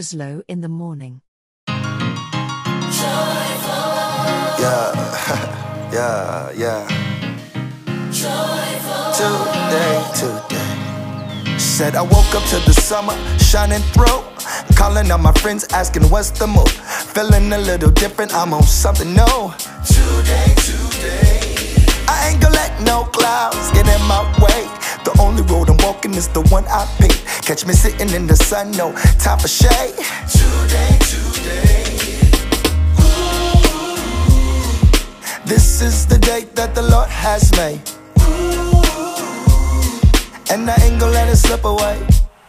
Low in the morning. Yeah, yeah, yeah. Today, today. Said I woke up to the summer shining through. Calling on my friends, asking what's the move. Feeling a little different, I'm on something new. Today, today. I ain't gonna let no clouds get in my way. The only road I'm walking is the one I pick. Catch me sitting in the sun, no time for shade. Today, today. This is the day that the Lord has made. Ooh. And I ain't gonna let it slip away.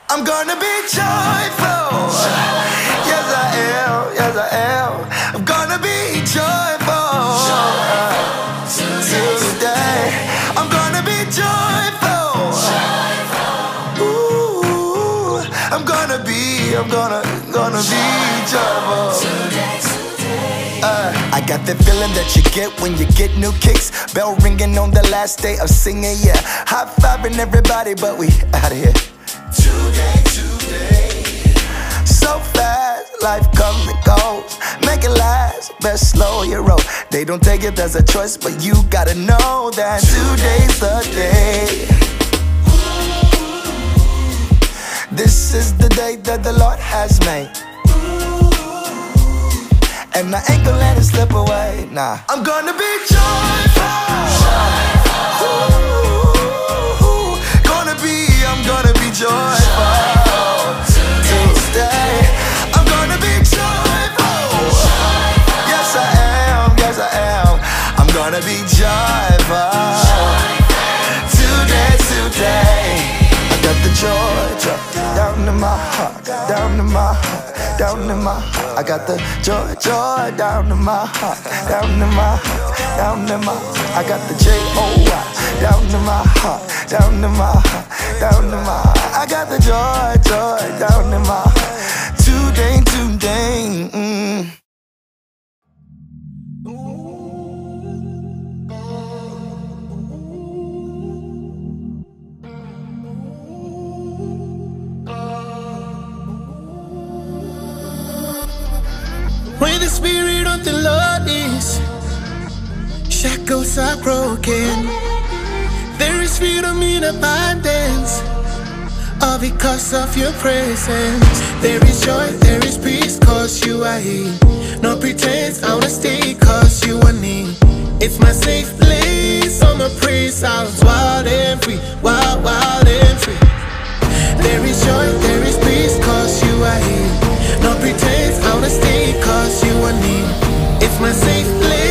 I'm gonna be joyful. Uh, I got that feeling that you get when you get new kicks. Bell ringing on the last day of singing, yeah. High fiving everybody, but we out of here. Today, today. So fast, life comes and goes. Make it last, best slow your roll. They don't take it as a choice, but you gotta know that today's the day. This is the day that the Lord has made. And I ain't gonna let it slip away, nah. I'm gonna be joyful. Ooh, gonna be, I'm gonna be joyful. I'm gonna be joyful. Yes, I am, yes, I am. I'm gonna be joyful. Today, today. I got the joy down in my heart, down in my heart, down in my heart. I got the joy, joy down in my heart, down in my heart, down in my. I got the J O Y down in my heart, down in my heart, down in my. I got the joy, joy down in my heart. Today, today. Mm. Shackles are broken. There is freedom in abundance, all because of your presence. There is joy, there is peace, cause you are here. No pretense, I wanna stay, cause you are near. It's my safe place, on the praise sounds wild and free, wild, wild and free. There is joy, there is peace, cause you are here. No pretense, I wanna stay, cause you are near. It's my safe place,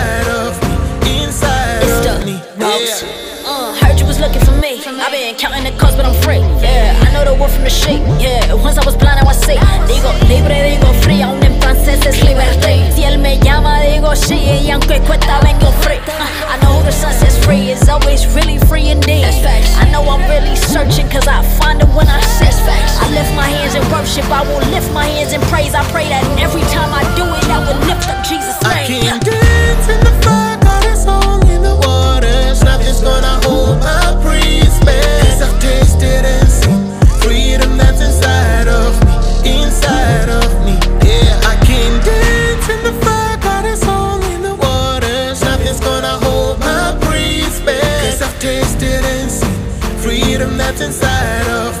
counting the cost, but I'm free. Yeah, I know the word from the shape. Yeah, once I was blind, now I see. Digo libre, digo free. Aún en francés es liberté. Si él me llama, digo sí. Y aunque cuesta, vengo free. Uh, I know who the sun sets free is always really free indeed. I know I'm really searching, cause I find it when I sit. I lift my hands in worship. I will lift my hands in praise. I pray that every time I do it, I will lift up Jesus' name. I can dance in the fire, got a song in the waters. Nothing's gonna hold my praise back. And seen freedom that's inside of me, inside of me. Yeah, I can dance in the fire, got a song in the waters. Nothing's gonna hold my praise back. Cause I've tasted and seen freedom that's inside of me,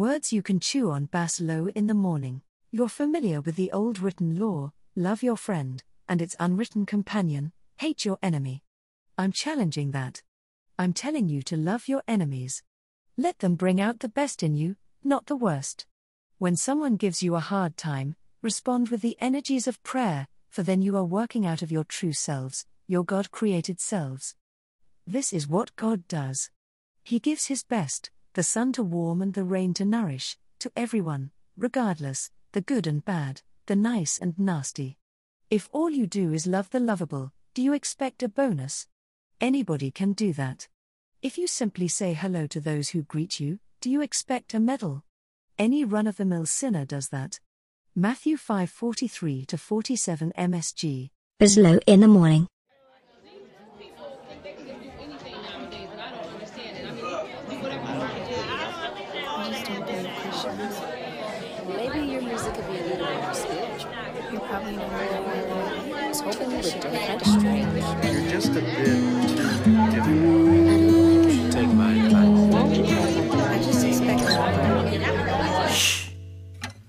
words you can chew on bass low in the morning. You're familiar with the old written law love your friend, and its unwritten companion hate your enemy. I'm challenging that. I'm telling you to love your enemies. Let them bring out the best in you, not the worst. When someone gives you a hard time, respond with the energies of prayer, for then you are working out of your true selves, your God created selves. This is what God does. He gives His best, the sun to warm and the rain to nourish, to everyone, regardless, the good and bad, the nice and nasty. If all you do is love the lovable, do you expect a bonus? Anybody can do that. If you simply say hello to those who greet you, do you expect a medal? Any run of the mill sinner does that. Matthew 5:43 to 47 MSG. Bislow in the morning. Maybe your music could be a little more spiritual. You're probably not I was hoping you would do it kind of strange. You're just a bit too different. Take my advice. I just expect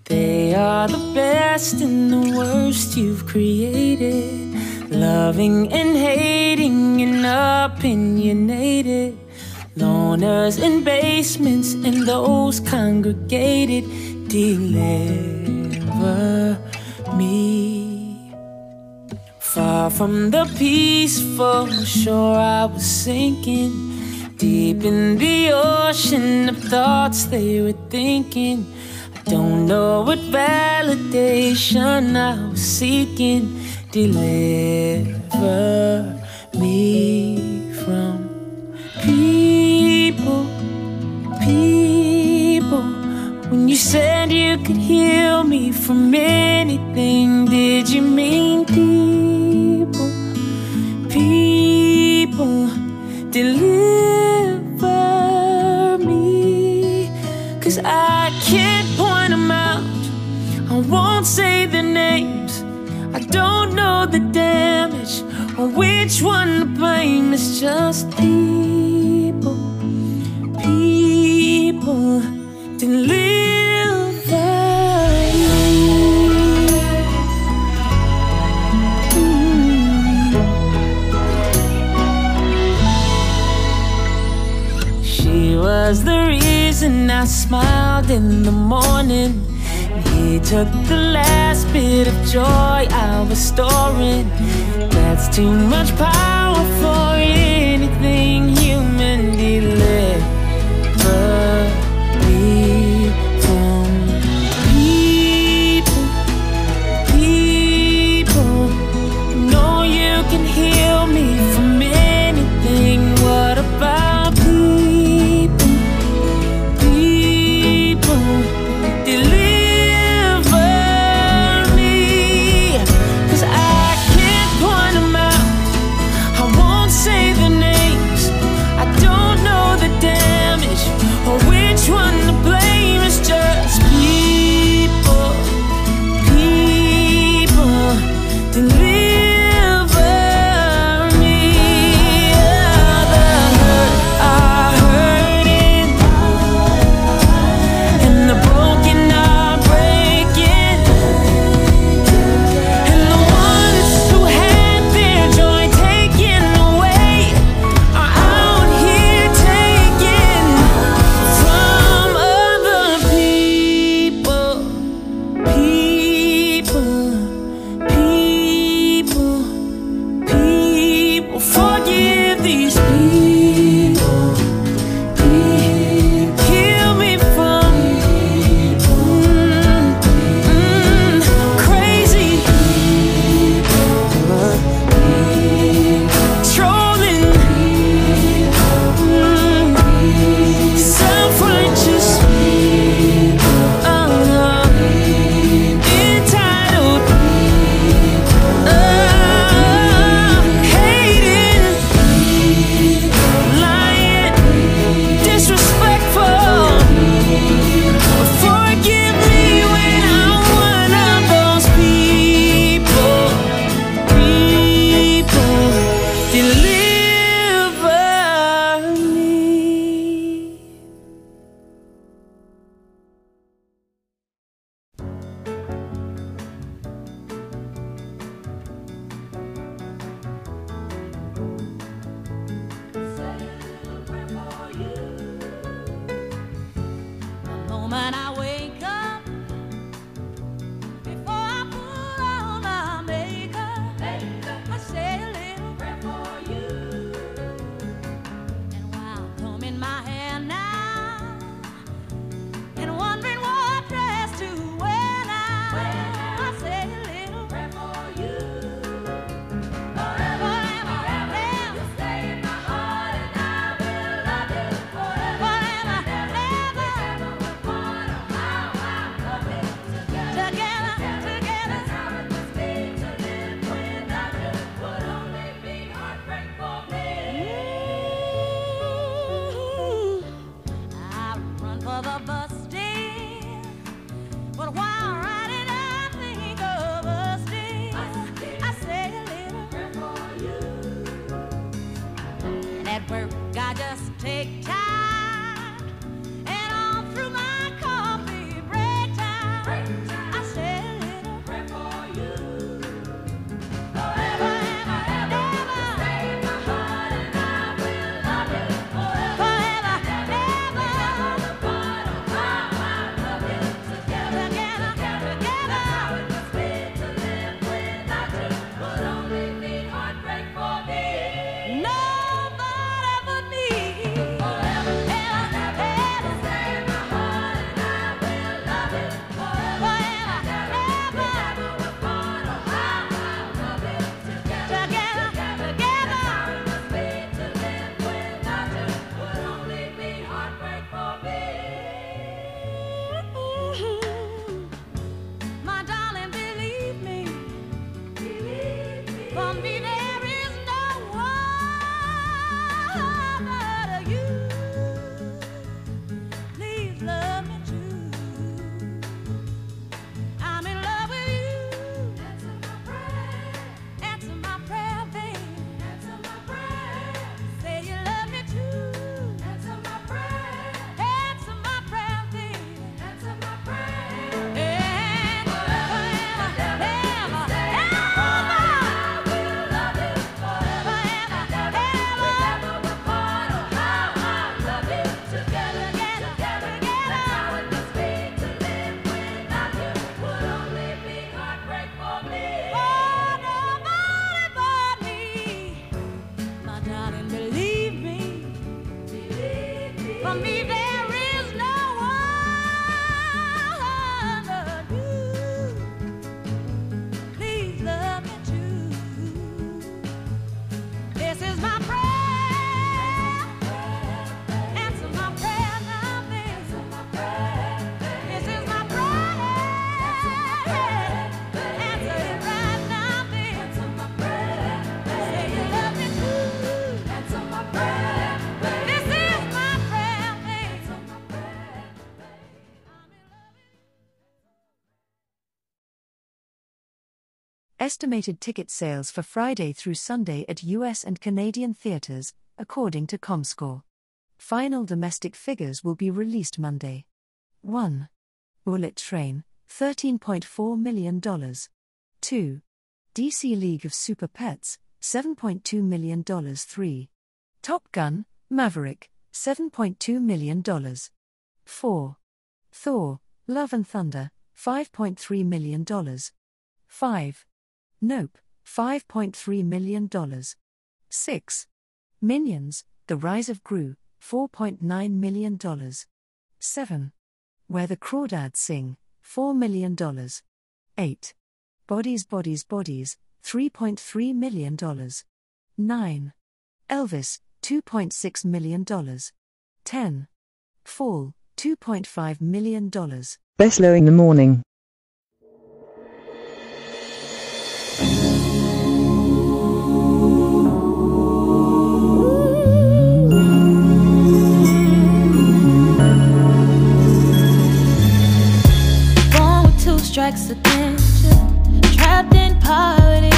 They are the best and the worst you've created. Loving and hating and opinionated. Loners in basements and those congregated. Deliver me. Far from the peaceful shore I was sinking. Deep in the ocean of thoughts they were thinking. I don't know what validation I was seeking. Deliver me from people, people. When you said you could heal me from anything, did you mean people? People, deliver me. Cause I can't point them out, I won't say their names. I don't know the damage or which one to blame. It's just people, people deliver I smiled in the morning. He took the last bit of joy I was storing. That's too much power Estimated ticket sales for Friday through Sunday at US and Canadian theaters, according to Comscore. Final domestic figures will be released Monday. 1. Bullet Train, $13.4 million. 2. DC League of Super Pets, $7.2 million. 3. Top Gun, Maverick, $7.2 million. 4. Thor, Love and Thunder, $5.3 million. 5. Nope, $5.3 million. 6. Minions, The Rise of Gru, $4.9 million. 7. Where the Crawdads Sing, $4 million. 8. Bodies, Bodies, Bodies, $3.3 million. 9. Elvis, $2.6 million. 10. Fall, $2.5 million. Beslow in the morning. Of danger, trapped in poverty,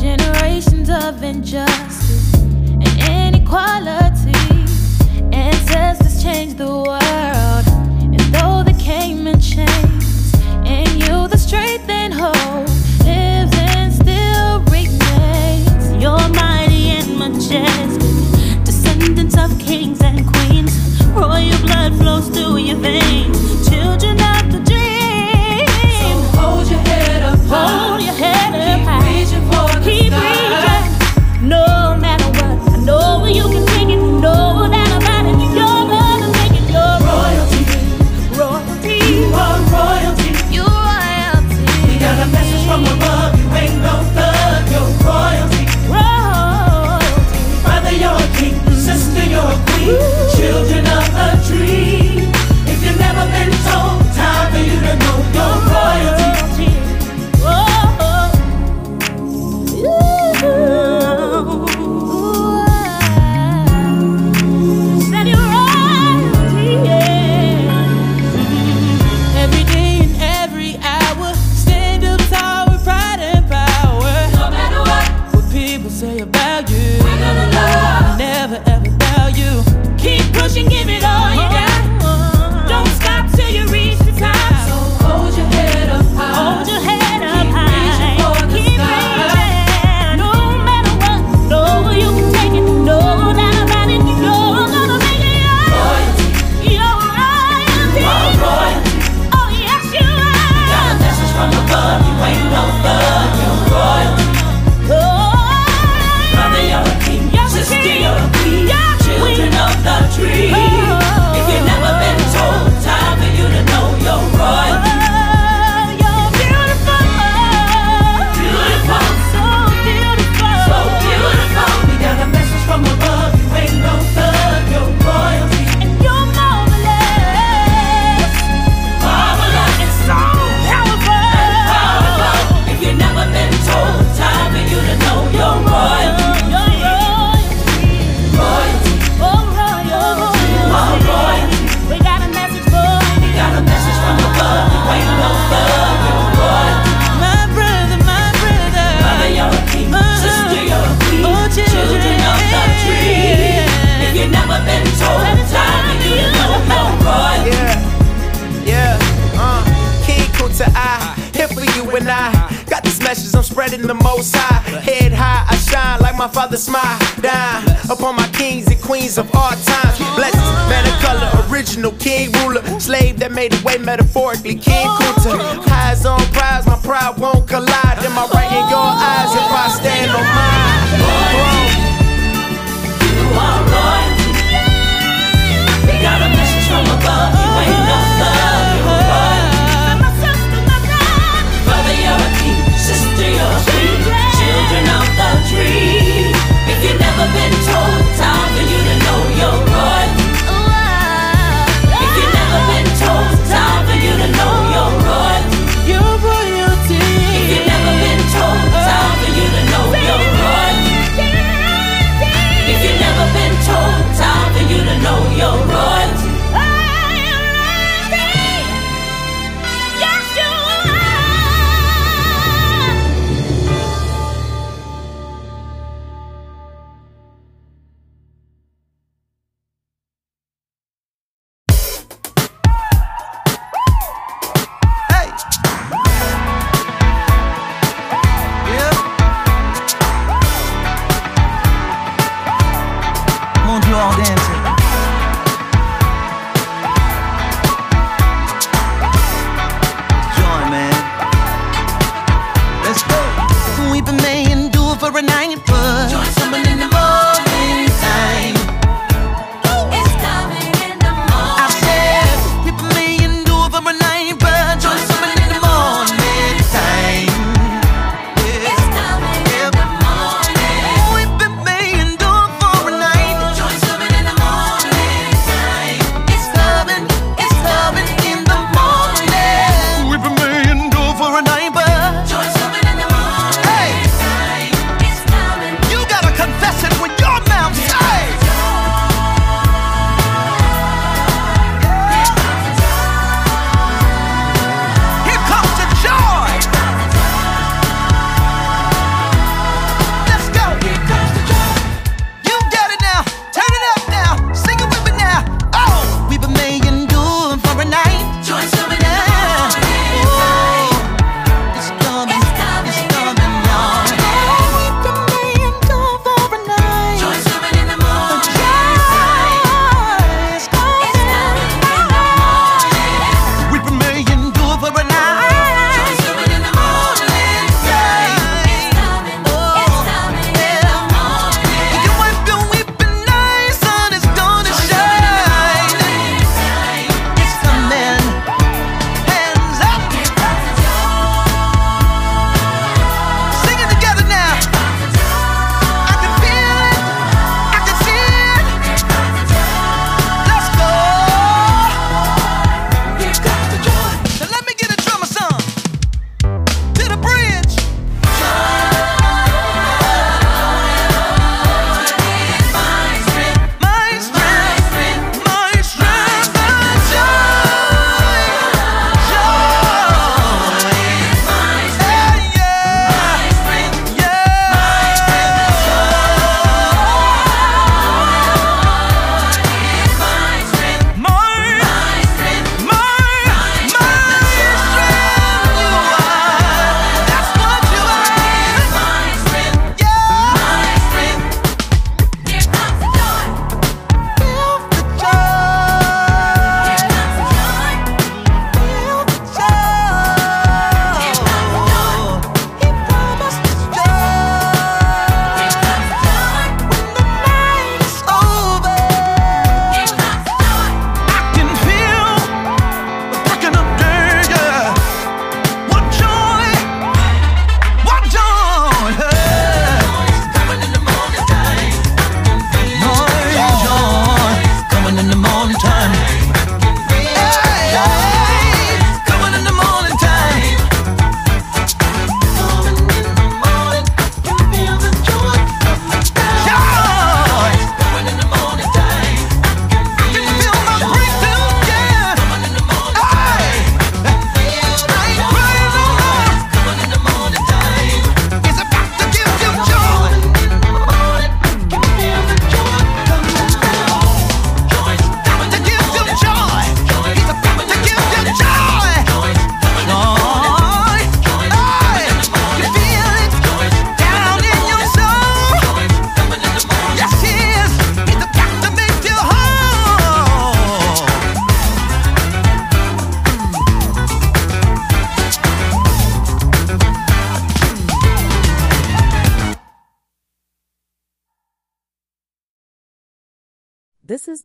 generations of injustice and inequality. Ancestors changed the world, and though they came in chains, in you the strength and hope lives and still remains. You're mighty and majestic, descendants of kings and queens. Royal blood flows through your veins. Children of the my father's smile down upon my kings and queens of all time. Blessed man of color, original king ruler, slave that made a way metaphorically, King Kunta. Eyes on prize, my pride won't collide. Am I right in your eyes if I stand on mine? You are royalty. We Got a message from above. your road.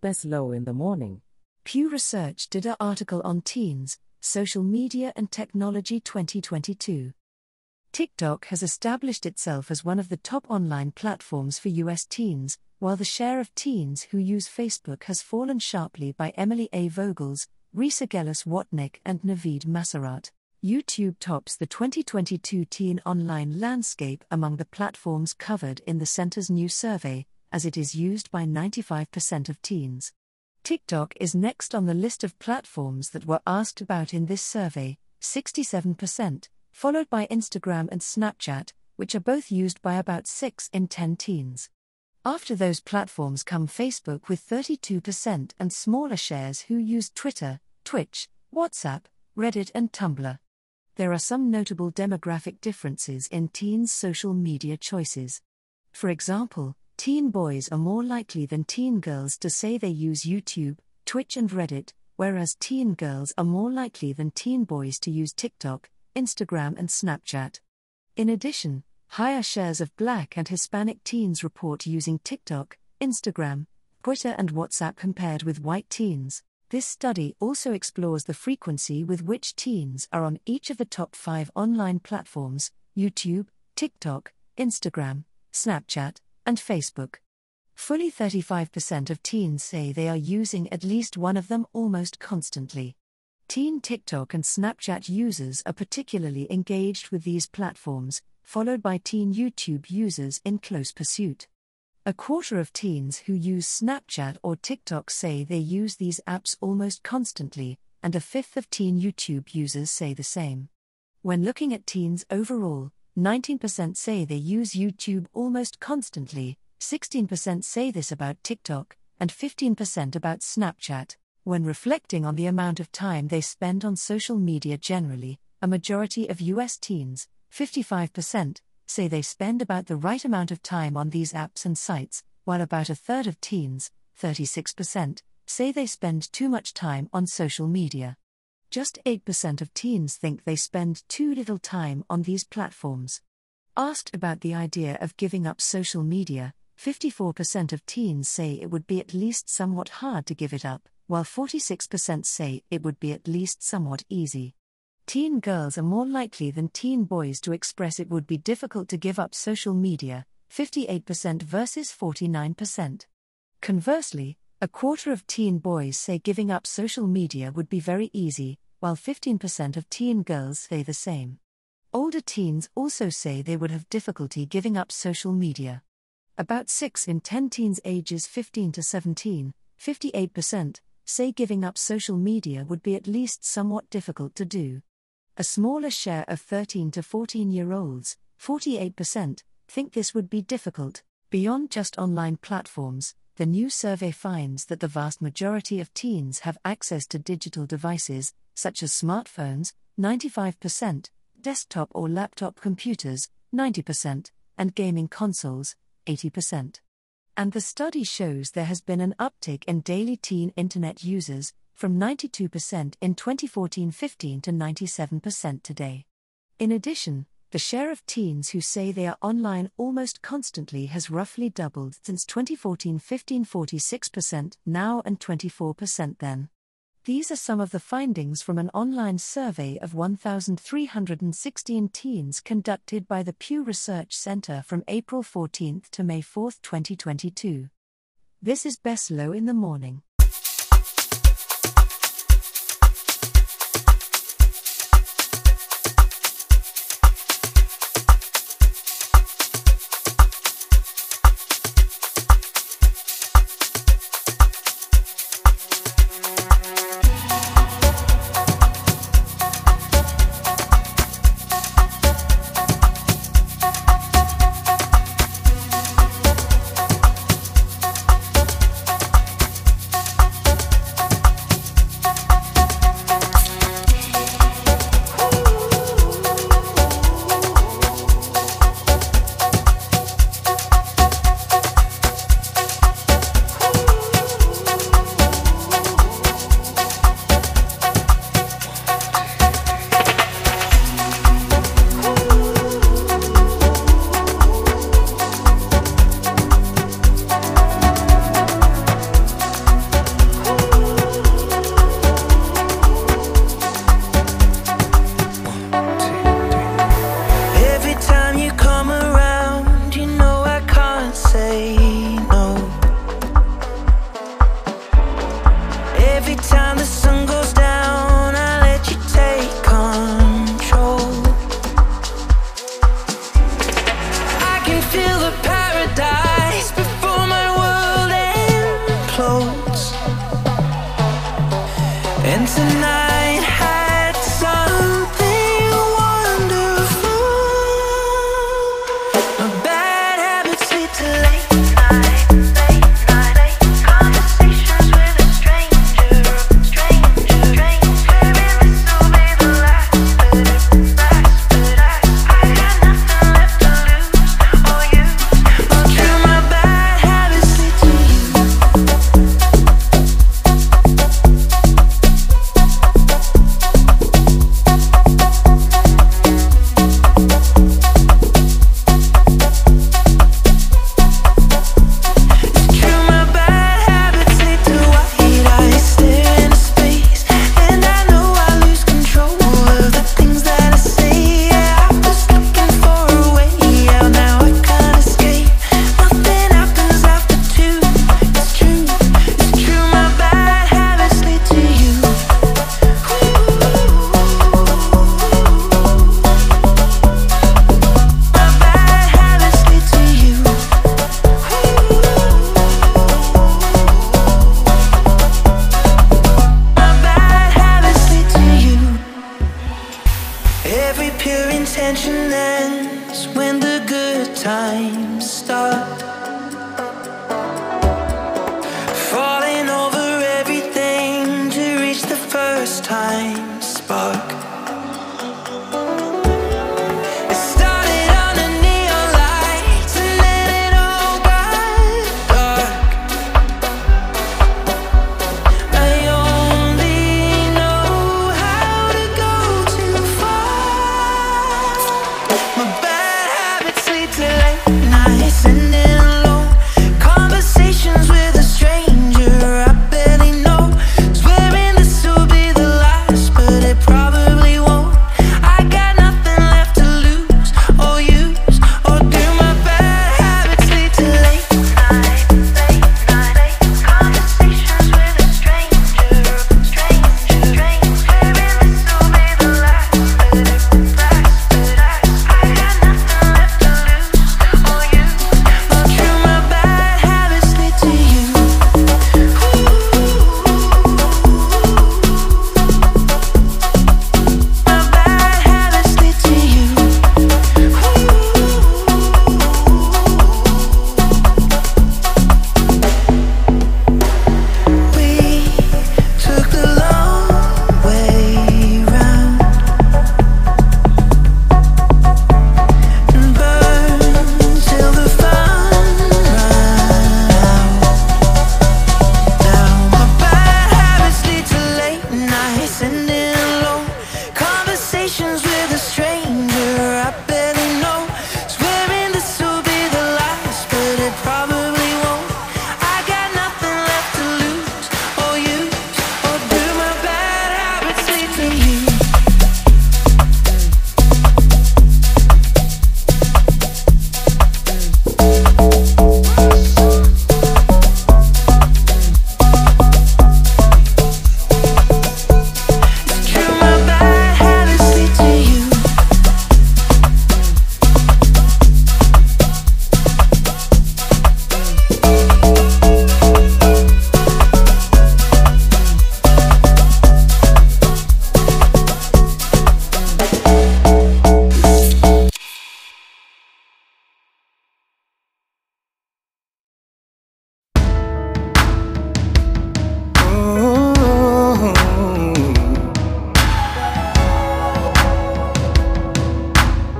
Best Low in the Morning. Pew Research did an article on teens, social media and technology 2022. TikTok has established itself as one of the top online platforms for US teens, while the share of teens who use Facebook has fallen sharply by Emily A. Vogels, Risa Gelles Watnick, and Navid Massarat. YouTube tops the 2022 teen online landscape among the platforms covered in the center's new survey, as it is used by 95% of teens. TikTok is next on the list of platforms that were asked about in this survey, 67%, followed by Instagram and Snapchat, which are both used by about 6 in 10 teens. After those platforms come Facebook with 32% and smaller shares who use Twitter, Twitch, WhatsApp, Reddit, and Tumblr. There are some notable demographic differences in teens' social media choices. For example, teen boys are more likely than teen girls to say they use YouTube, Twitch, and Reddit, whereas teen girls are more likely than teen boys to use TikTok, Instagram, and Snapchat. In addition, higher shares of black and Hispanic teens report using TikTok, Instagram, Twitter, and WhatsApp compared with white teens. This study also explores the frequency with which teens are on each of the top five online platforms YouTube, TikTok, Instagram, Snapchat, and Facebook. Fully 35% of teens say they are using at least one of them almost constantly. Teen TikTok and Snapchat users are particularly engaged with these platforms, followed by teen YouTube users in close pursuit. A quarter of teens who use Snapchat or TikTok say they use these apps almost constantly, and a fifth of teen YouTube users say the same. When looking at teens overall, 19% say they use YouTube almost constantly, 16% say this about TikTok, and 15% about Snapchat. When reflecting on the amount of time they spend on social media generally, a majority of US teens, 55%, say they spend about the right amount of time on these apps and sites, while about a third of teens, 36%, say they spend too much time on social media. Just 8% of teens think they spend too little time on these platforms. Asked about the idea of giving up social media, 54% of teens say it would be at least somewhat hard to give it up while 46% say it would be at least somewhat easy. Teen girls are more likely than teen boys to express it would be difficult to give up social media, 58% versus 49%. Conversely, a quarter of teen boys say giving up social media would be very easy, while 15% of teen girls say the same. Older teens also say they would have difficulty giving up social media. About 6 in 10 teens ages 15 to 17, 58%, say giving up social media would be at least somewhat difficult to do. A smaller share of 13 to 14 year olds, 48%, think this would be difficult. Beyond just online platforms, the new survey finds that the vast majority of teens have access to digital devices, such as smartphones, 95%, desktop or laptop computers, 90%, and gaming consoles, 80% and the study shows there has been an uptick in daily teen internet users, from 92% in 2014 15 to 97% today. In addition, the share of teens who say they are online almost constantly has roughly doubled since 2014 15 46% now and 24% then. These are some of the findings from an online survey of 1,316 teens conducted by the Pew Research Center from April 14 to May 4, 2022. This is Best Low in the Morning.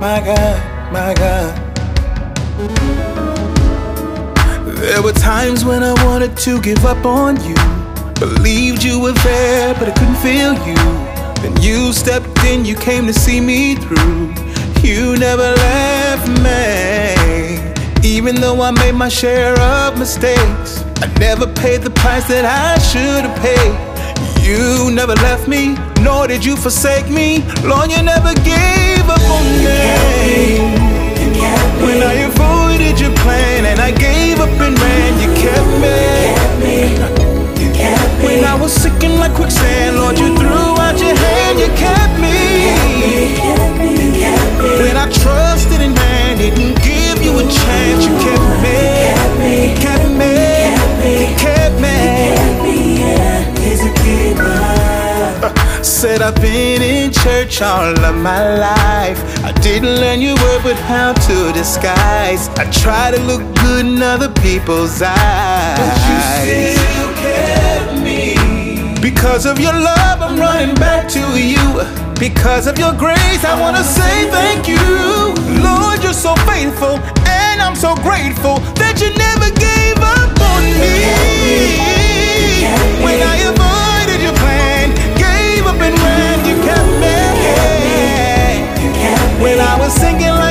My God, my God. There were times when I wanted to give up on you. Believed you were there, but I couldn't feel you. Then you stepped in, you came to see me through. You never left me. Even though I made my share of mistakes, I never paid the price that I should have paid. You never left me, nor did you forsake me. Lord, you never gave up on me. When I avoided your plan and I gave up and ran, you kept me. When I was sinking like quicksand, Lord, you threw out your hand, you kept me. When I trusted in man, didn't give you a chance, you kept me. Kept me. Kept me. Uh, Said I've been in church all of my life. I didn't learn your word, but how to disguise. I try to look good in other people's eyes. But you still kept me. Because of your love, I'm running back to you. Because of your grace, I wanna say thank you. Lord, you're so faithful, and I'm so grateful that you never gave up on me. When I When I was sinking like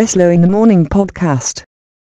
Best Low in the Morning podcast.